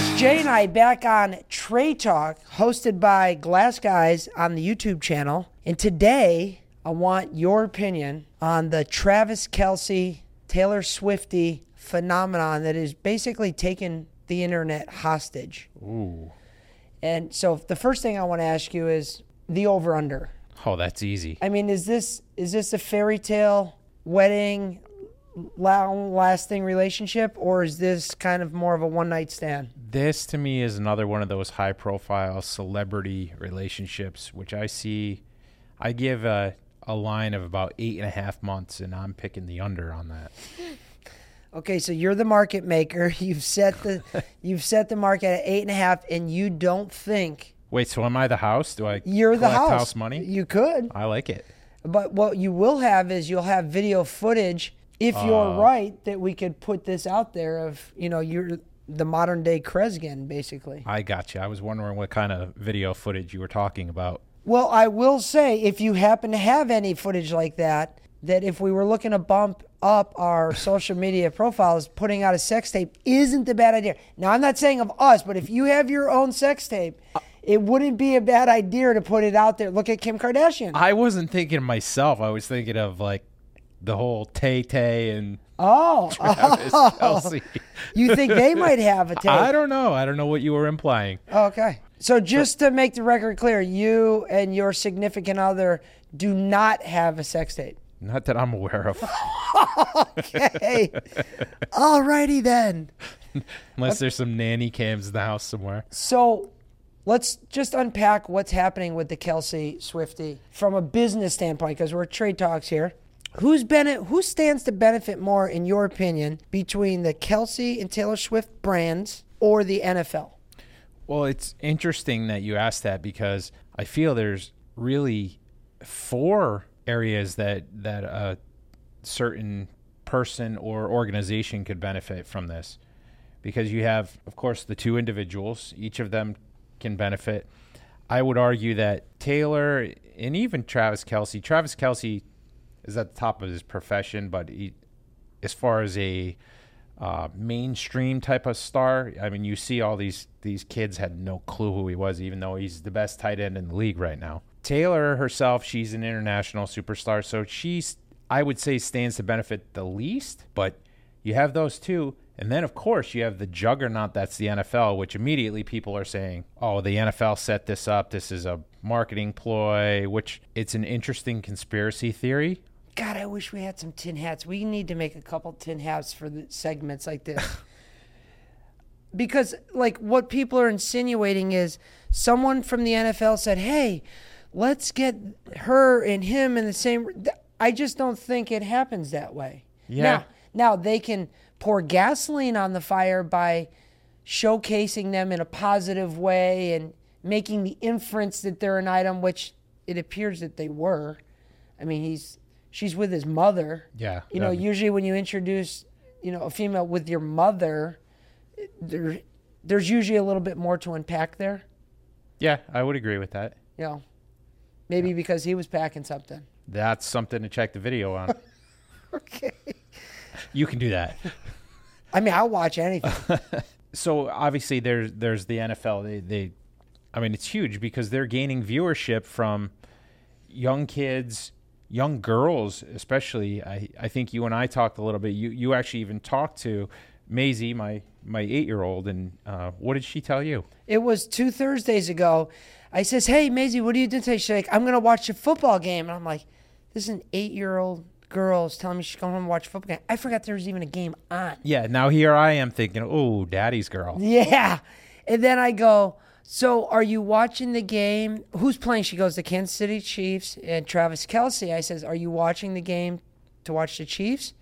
It's Jay and I back on Trade Talk, hosted by Glass Guys on the YouTube channel. And today, I want your opinion on the Travis Kelce, Taylor Swifty phenomenon that is basically taken the internet hostage. Ooh. And so, the first thing I want to ask you is the over under. Oh, that's easy. I mean, is this is this a fairy tale wedding, long lasting relationship, or is this kind of more of a one night stand? This to me is another one of those high profile celebrity relationships, which I see. I give a, a line of about eight and a half months, and I'm picking the under on that. Okay, so you're the market maker. You've set the you've set the market at eight and a half, and you don't think Wait, so am I the house? Do I you're the collect house. money? You could, I like it. but what you will have is you'll have video footage. If you're Uh. right, that we could put this out there of you know you're the modern day Kris Jenner, basically. I got you. I was wondering what kind of video footage you were talking about. Well, I will say, if you happen to have any footage like that, that if we were looking to bump up our social media profiles, putting out a sex tape isn't a bad idea. Now, I'm not saying of us, but if you have your own sex tape, it wouldn't be a bad idea to put it out there. Look at Kim Kardashian. I wasn't thinking of myself. I was thinking of like the whole Tay Tay and oh, Travis oh. Kelce. you think they might have a tape? I don't know. I don't know what you were implying. Okay. So just to make the record clear, you and your significant other do not have a sex tape. Not that I'm aware of, Okay. Alrighty then. unless there's some nanny cams in the house somewhere. So let's just unpack what's happening with the Kelce Swifty from a business standpoint, because we're trade talks here. Who's bene- who stands to benefit more, in your opinion, between the Kelce and Taylor Swift brands or the NFL? Well, it's interesting that you asked that because I feel there's really four areas that that a certain person or organization could benefit from this. Because you have, of course, the two individuals, each of them can benefit. I would argue that Taylor and even Travis Kelce, Travis Kelce is at the top of his profession, but he, as far as a uh, mainstream type of star. I mean, you see all these these kids had no clue who he was, even though he's the best tight end in the league right now. Taylor herself, she's an international superstar, so she's I would say stands to benefit the least. But you have those two, and then of course you have the juggernaut that's the NFL, which immediately people are saying, "Oh, the NFL set this up. This is a marketing ploy." Which it's an interesting conspiracy theory. God, I wish we had some tin hats. We need to make a couple tin hats for the segments like this. because like what people are insinuating is someone from the NFL said, "Hey, let's get her and him in the same." I just don't think it happens that way. Yeah. Now, now they can pour gasoline on the fire by showcasing them in a positive way and making the inference that they're an item, which it appears that they were. I mean, he's she's with his mother. Yeah, You know, yeah. usually when you introduce, you know, a female with your mother, there, there's usually a little bit more to unpack there. Yeah, I would agree with that. You know, maybe because he was packing something. That's something to check the video on. Okay. you can do that. I mean, I'll watch anything. So obviously there's there's the NFL. They they I mean it's huge because they're gaining viewership from young kids, young girls especially. I, I think you and I talked a little bit. You you actually even talked to Maisie, my my eight year old, and uh, what did she tell you? It was two Thursdays ago. I says, "Hey, Maisie, what are you doing today?" She's like, "I'm gonna watch a football game." And I'm like, "This is an eight-year-old Girls telling me she's going home to watch a football game." I forgot there was even a game on. Yeah, now here I am thinking, oh, daddy's girl. Yeah, and then I go, "So are you watching the game? Who's playing?" She goes, "The Kansas City Chiefs and Travis Kelce." I says, "Are you watching the game to watch the Chiefs,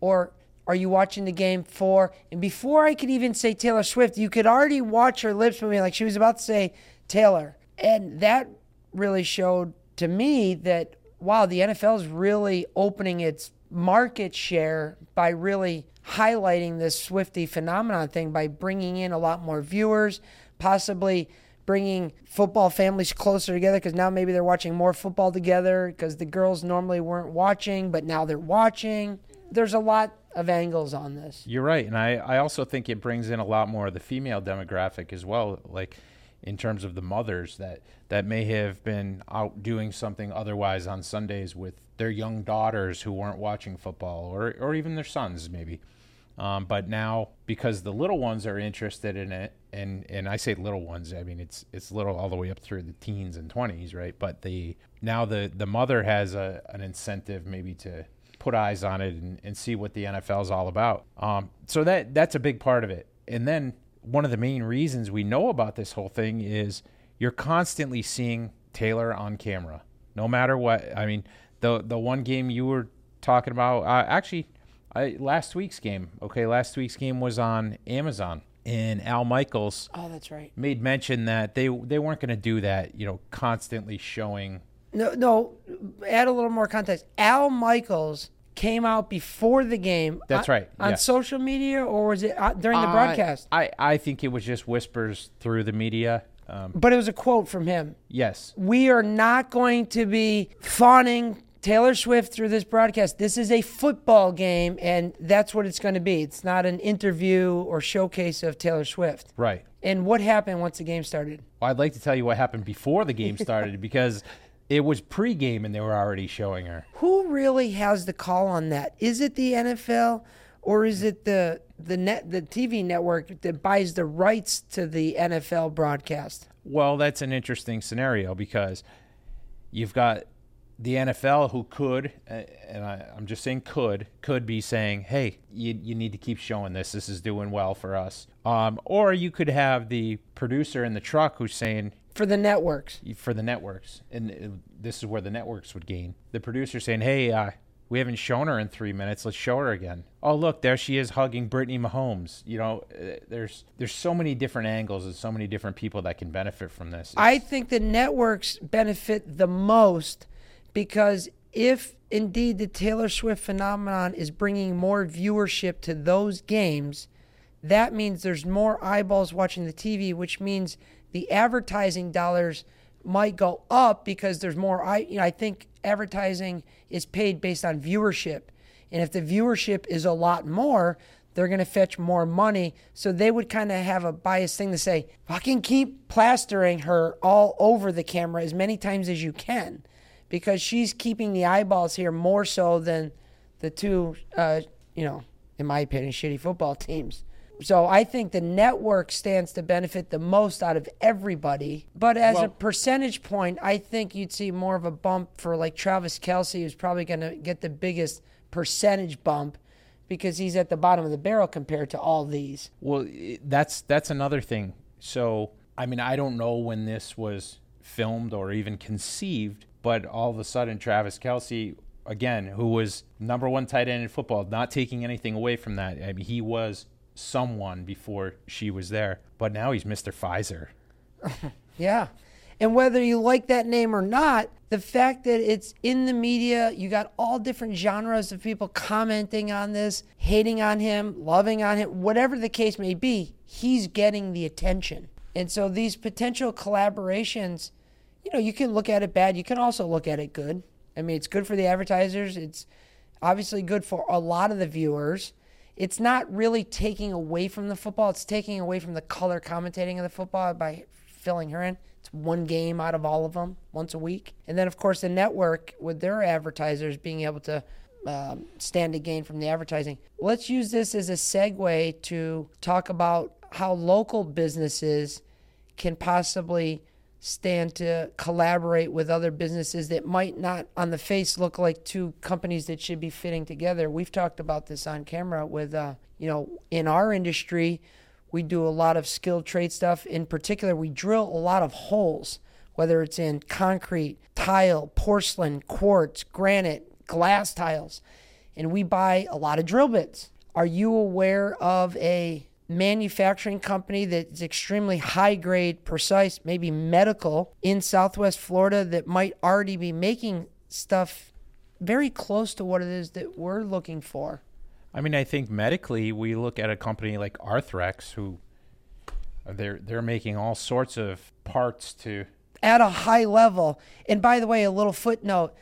or?" Are you watching the game for? And before I could even say Taylor Swift, you could already watch her lips moving like she was about to say Taylor. And that really showed to me that, wow, the NFL is really opening its market share by really highlighting this Swifty phenomenon thing by bringing in a lot more viewers, possibly bringing football families closer together because now maybe they're watching more football together because the girls normally weren't watching, but now they're watching. There's a lot of angles on this. You're right, and I, I also think it brings in a lot more of the female demographic as well, like in terms of the mothers that that may have been out doing something otherwise on Sundays with their young daughters who weren't watching football, or or even their sons maybe. Um, but now, because the little ones are interested in it, and and I say little ones, I mean it's it's little all the way up through the teens and twenties, right? But the now the the mother has a an incentive maybe to put eyes on it and, and see what the NFL is all about. Um, so that that's a big part of it. And then one of the main reasons we know about this whole thing is you're constantly seeing Taylor on camera, no matter what. I mean, the the one game you were talking about, uh, actually, I, last week's game. Okay, last week's game was on Amazon, and Al Michaels. Oh, that's right. Made mention that they they weren't going to do that. You know, constantly showing. No, no. Add a little more context. Al Michaels came out before the game. That's on, right, On social media, or was it uh, during the Uh, broadcast? I I think it was just whispers through the media. Um, but it was a quote from him. yes, We are not going to be fawning Taylor Swift through this broadcast. This is a football game, and that's what it's going to be. It's not an interview or showcase of Taylor Swift. right. And what happened once the game started? Well, I'd like to tell you what happened before the game started because it was pregame and they were already showing her. Who really has the call on that? Is it the NFL or is it the the net the TV network that buys the rights to the NFL broadcast? Well, that's an interesting scenario because you've got the NFL who could, uh, and I, I'm just saying could, could be saying, hey, you, you need to keep showing this. This is doing well for us. Um, or you could have the producer in the truck who's saying, For the networks. for the networks, and uh, this is where the networks would gain. The producer saying, "Hey, uh, we haven't shown her in three minutes. Let's show her again." Oh, look, there she is hugging Brittany Mahomes. You know, uh, there's there's so many different angles and so many different people that can benefit from this. I think the networks benefit the most because if indeed the Taylor Swift phenomenon is bringing more viewership to those games, that means there's more eyeballs watching the TV, which means the advertising dollars might go up because there's more. I you know I think advertising is paid based on viewership, and if the viewership is a lot more, they're going to fetch more money. So they would kind of have a biased thing to say, fucking keep plastering her all over the camera as many times as you can because she's keeping the eyeballs here more so than the two, uh, you know, in my opinion, shitty football teams. So I think the network stands to benefit the most out of everybody. But as a percentage point, I think you'd see more of a bump for like Travis Kelce, who's probably going to get the biggest percentage bump because he's at the bottom of the barrel compared to all these. Well, that's that's another thing. So, I mean, I don't know when this was filmed or even conceived, but all of a sudden, Travis Kelce, again, who was number one tight end in football, not taking anything away from that. I mean, he was someone before she was there, but now he's Mr. Pfizer. Yeah. And whether you like that name or not, the fact that it's in the media, you got all different genres of people commenting on this, hating on him, loving on him, whatever the case may be, he's getting the attention. And so these potential collaborations, you know, you can look at it bad, you can also look at it good. I mean, it's good for the advertisers, it's obviously good for a lot of the viewers. It's not really taking away from the football, it's taking away from the color commentating of the football by filling her in. It's one game out of all of them once a week. And then, of course, the network with their advertisers being able to um, stand to gain from the advertising. Let's use this as a segue to talk about how local businesses can possibly stand to collaborate with other businesses that might not on the face look like two companies that should be fitting together. We've talked about this on camera with uh, you know, in our industry, we do a lot of skilled trade stuff. In particular, we drill a lot of holes, whether it's in concrete, tile, porcelain, quartz, granite, glass tiles, and we buy a lot of drill bits. Are you aware of a manufacturing company that's extremely high grade, precise, maybe medical in Southwest Florida that might already be making stuff very close to what it is that we're looking for? I mean, I think medically, we look at a company like Arthrex, who they're they're making all sorts of parts to at a high level. And by the way, a little footnote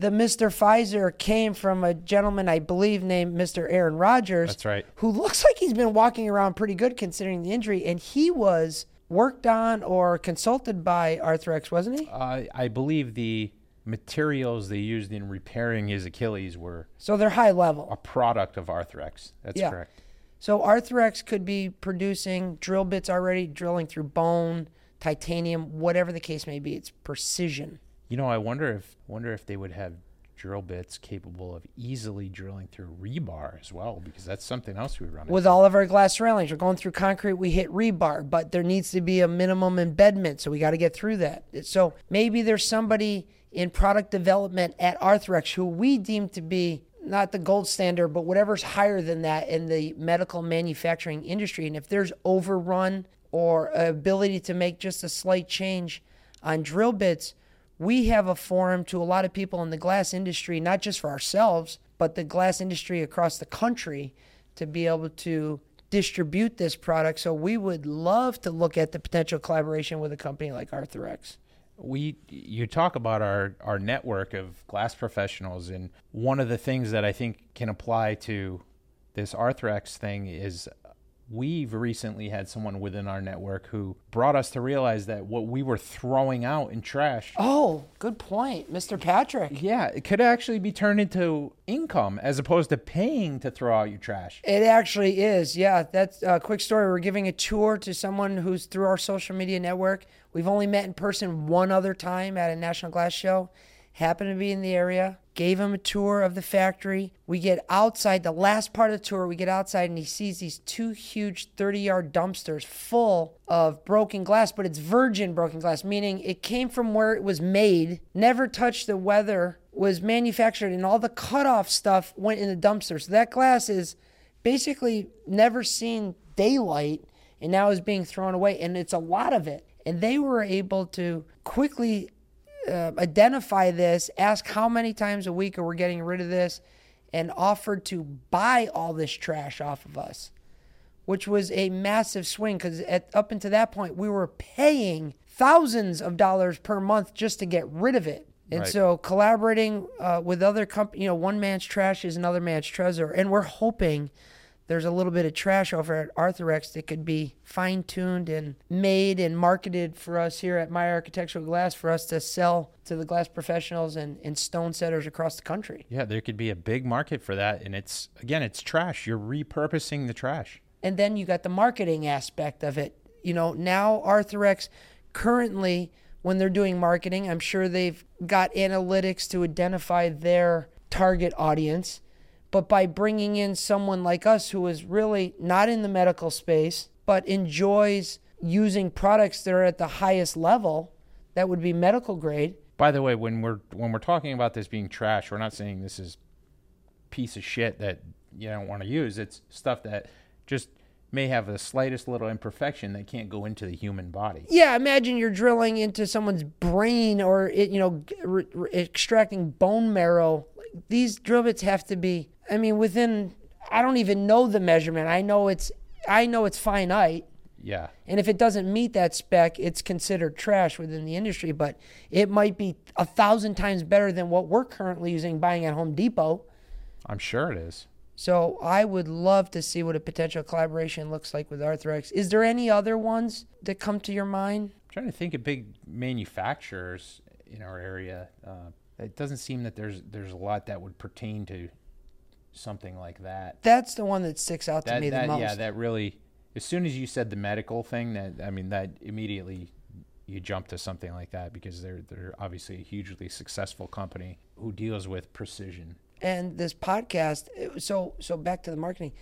the Mr. Pfizer came from a gentleman I believe named Mr. Aaron Rodgers. That's right. Who looks like he's been walking around pretty good considering the injury, and he was worked on or consulted by Arthrex, wasn't he? Uh, I believe the materials they used in repairing his Achilles were So they're high level. a product of Arthrex. That's Yeah. correct. So Arthrex could be producing drill bits already, drilling through bone, titanium, whatever the case may be. It's precision. You know, I wonder if wonder if they would have drill bits capable of easily drilling through rebar as well, because that's something else we run With into. all of our glass railings, we're going through concrete, we hit rebar, but there needs to be a minimum embedment, so we got to get through that. So maybe there's somebody in product development at Arthrex who we deem to be not the gold standard, but whatever's higher than that in the medical manufacturing industry. And if there's overrun or ability to make just a slight change on drill bits, we have a forum to a lot of people in the glass industry, not just for ourselves, but the glass industry across the country to be able to distribute this product. So we would love to look at the potential collaboration with a company like Arthrex. we you talk about our our network of glass professionals and one of the things that I think can apply to this Arthrex thing is we've recently had someone within our network who brought us to realize that what we were throwing out in trash Oh, good point, Mr. Patrick. yeah it could actually be turned into income as opposed to paying to throw out your trash It actually is. Yeah, that's a quick story. We're giving a tour to someone who's through our social media network. We've only met in person one other time at a National Glass Show. Happened to be in the area. Gave him a tour of the factory. We get outside, the last part of the tour, we get outside and he sees these two huge 30 yard dumpsters full of broken glass, but it's virgin broken glass, meaning it came from where it was made, never touched the weather, was manufactured, and all the cutoff stuff went in the dumpster. So that glass is basically never seen daylight and now is being thrown away and it's a lot of it and they were able to quickly uh, identify this ask how many times a week are we getting rid of this and offered to buy all this trash off of us which was a massive swing because up until that point we were paying thousands of dollars per month just to get rid of it and Right. so collaborating uh, with other companies, you know, one man's trash is another man's treasure. And we're hoping there's a little bit of trash over at Arthrex that could be fine tuned and made and marketed for us here at My Architectural Glass for us to sell to the glass professionals and, and stone setters across the country. yeah there could be a big market for that and it's again it's trash you're repurposing the trash And then you got the marketing aspect of it. You know, now Arthrex currently, when they're doing marketing, I'm sure they've got analytics to identify their target audience. But by bringing in someone like us who is really not in the medical space, but enjoys using products that are at the highest level, that would be medical grade. By the way, when we're when we're talking about this being trash, we're not saying this is piece of shit that you don't want to use. It's stuff that just may have the slightest little imperfection that can't go into the human body. Yeah, imagine you're drilling into someone's brain or it, you know, re- re- extracting bone marrow. These drill bits have to be. I mean, within. I don't even know the measurement. I know it's. I know it's finite, Yeah. and if it doesn't meet that spec, it's considered trash within the industry. But it might be a thousand times better than what we're currently using buying at Home Depot. I'm sure it is. So I would love to see what a potential collaboration looks like with Arthrex. Is there any other ones that come to your mind? I'm trying to think of big manufacturers in our area. Uh, it doesn't seem that there's there's a lot that would pertain to something like that. That's the one that sticks out to me that the most. yeah, that really. As soon as you said the medical thing, that I mean, that immediately you jump to something like that because they're they're obviously a hugely successful company who deals with precision. and this podcast it- so so back to the marketing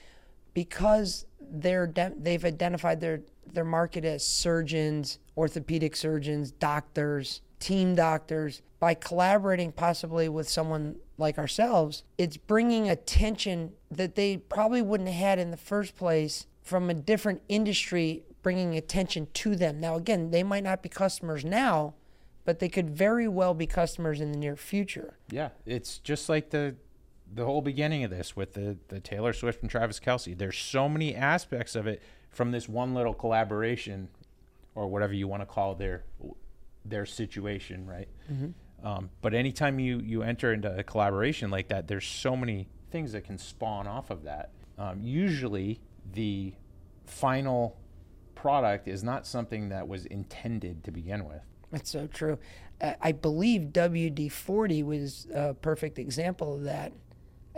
because they're they've identified their their market as surgeons orthopedic surgeons doctors team doctors. By collaborating possibly with someone like ourselves it's bringing attention that they probably wouldn't have had in the first place from a different industry bringing attention to them. Now again they might not be customers now but they could very well be customers in the near future. Yeah, it's just like the the whole beginning of this with the the Taylor Swift and Travis Kelce. There's so many aspects of it from this one little collaboration, or whatever you want to call their their situation, right? Um, but anytime you you enter into a collaboration like that, there's so many things that can spawn off of that. Um, usually, the final product is not something that was intended to begin with. That's so true. Uh, I believe WD 40 was a perfect example of that.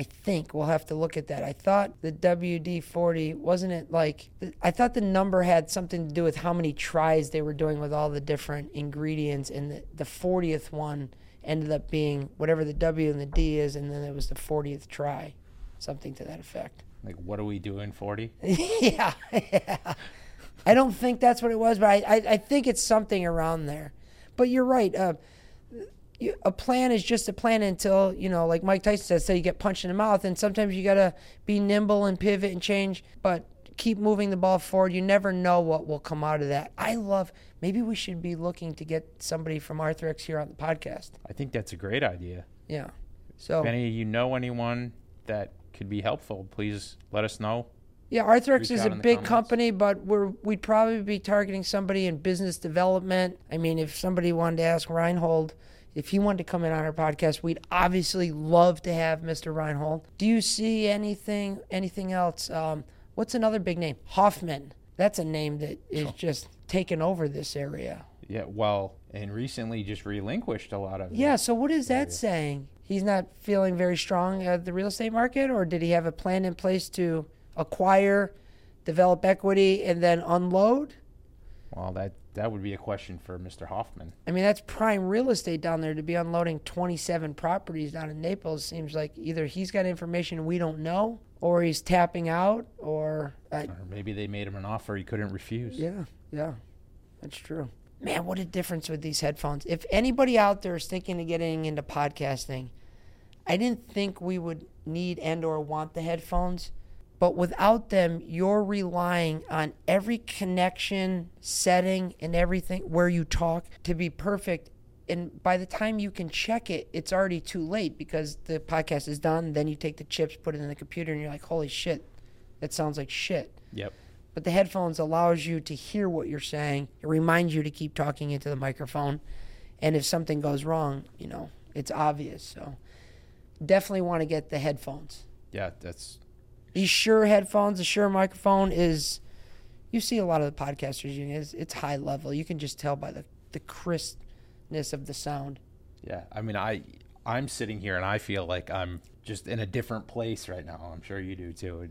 I think we'll have to look at that. I thought the WD 40, wasn't it like, I thought the number had something to do with how many tries they were doing with all the different ingredients, and the, the 40th one ended up being whatever the W and the D is, and then it was the 40th try, something to that effect. Like, what are we doing 40? yeah, yeah. I don't think that's what it was, but I, I, I think it's something around there. But you're right. Uh, a plan is just a plan until you know, like Mike Tyson says, so you get punched in the mouth. And sometimes you gotta be nimble and pivot and change, but keep moving the ball forward. You never know what will come out of that. I love. Maybe we should be looking to get somebody from Arthrex here on the podcast. I think that's a great idea. Yeah. So If any of you know anyone that could be helpful, please let us know. Yeah, Arthrex is a big comments. company, but we're we'd probably be targeting somebody in business development. I mean, if somebody wanted to ask Reinhold if he wanted to come in on our podcast, we'd obviously love to have Mr. Reinhold. Do you see anything anything else? Um, what's another big name? Hoffman. That's a name that is just taken over this area. Yeah, well, and recently just relinquished a lot of. Yeah. So what is that saying? He's not feeling very strong at the real estate market, or did he have a plan in place to acquire, develop equity, and then unload? Well, that that would be a question for Mr. Hoffman. I mean, that's prime real estate down there to be unloading 27 properties down in Naples. Seems like either he's got information we don't know, or he's tapping out, or uh, Or maybe they made him an offer he couldn't refuse. yeah, yeah, that's true. Man, what a difference with these headphones. If anybody out there is thinking of getting into podcasting, I didn't think we would need and or want the headphones, but without them, you're relying on every connection, setting, and everything where you talk to be perfect. And by the time you can check it, it's already too late because the podcast is done. Then you take the chips, put it in the computer, and you're like, holy shit, that sounds like shit Yep. but the headphones allows you to hear what you're saying. It reminds you to keep talking into the microphone, and if something goes wrong, you know it's obvious. So definitely want to get the headphones. Yeah, that's These Shure headphones, the Shure microphone is. You see a lot of the podcasters using it. It's, it's high level. You can just tell by the the crispness of the sound. yeah. I mean, I I'm sitting here and I feel like I'm just in a different place right now. I'm sure you do too. It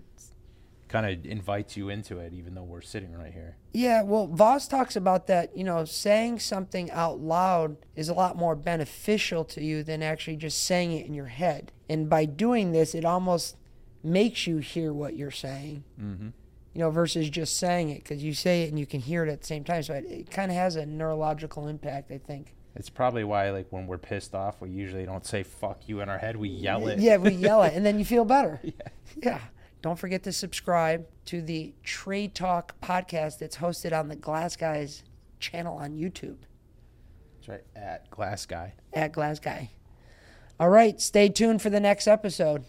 kind of invites you into it, even though we're sitting right here. Yeah, well, Voss talks about that. You know, saying something out loud is a lot more beneficial to you than actually just saying it in your head. And by doing this, it almost makes you hear what you're saying, Mm-hmm. you know, versus just saying it because you say it and you can hear it at the same time. So it, it kind of has a neurological impact, I think. It's probably why, like, when we're pissed off, we usually don't say "fuck you" in our head. We yell it. Yeah, we yell it and then you feel better. Yeah. Don't forget to subscribe to the Trade Talk podcast that's hosted on the Glass Guys channel on YouTube. That's right. At Glass Guy. at Glass Guy. All right, stay tuned for the next episode.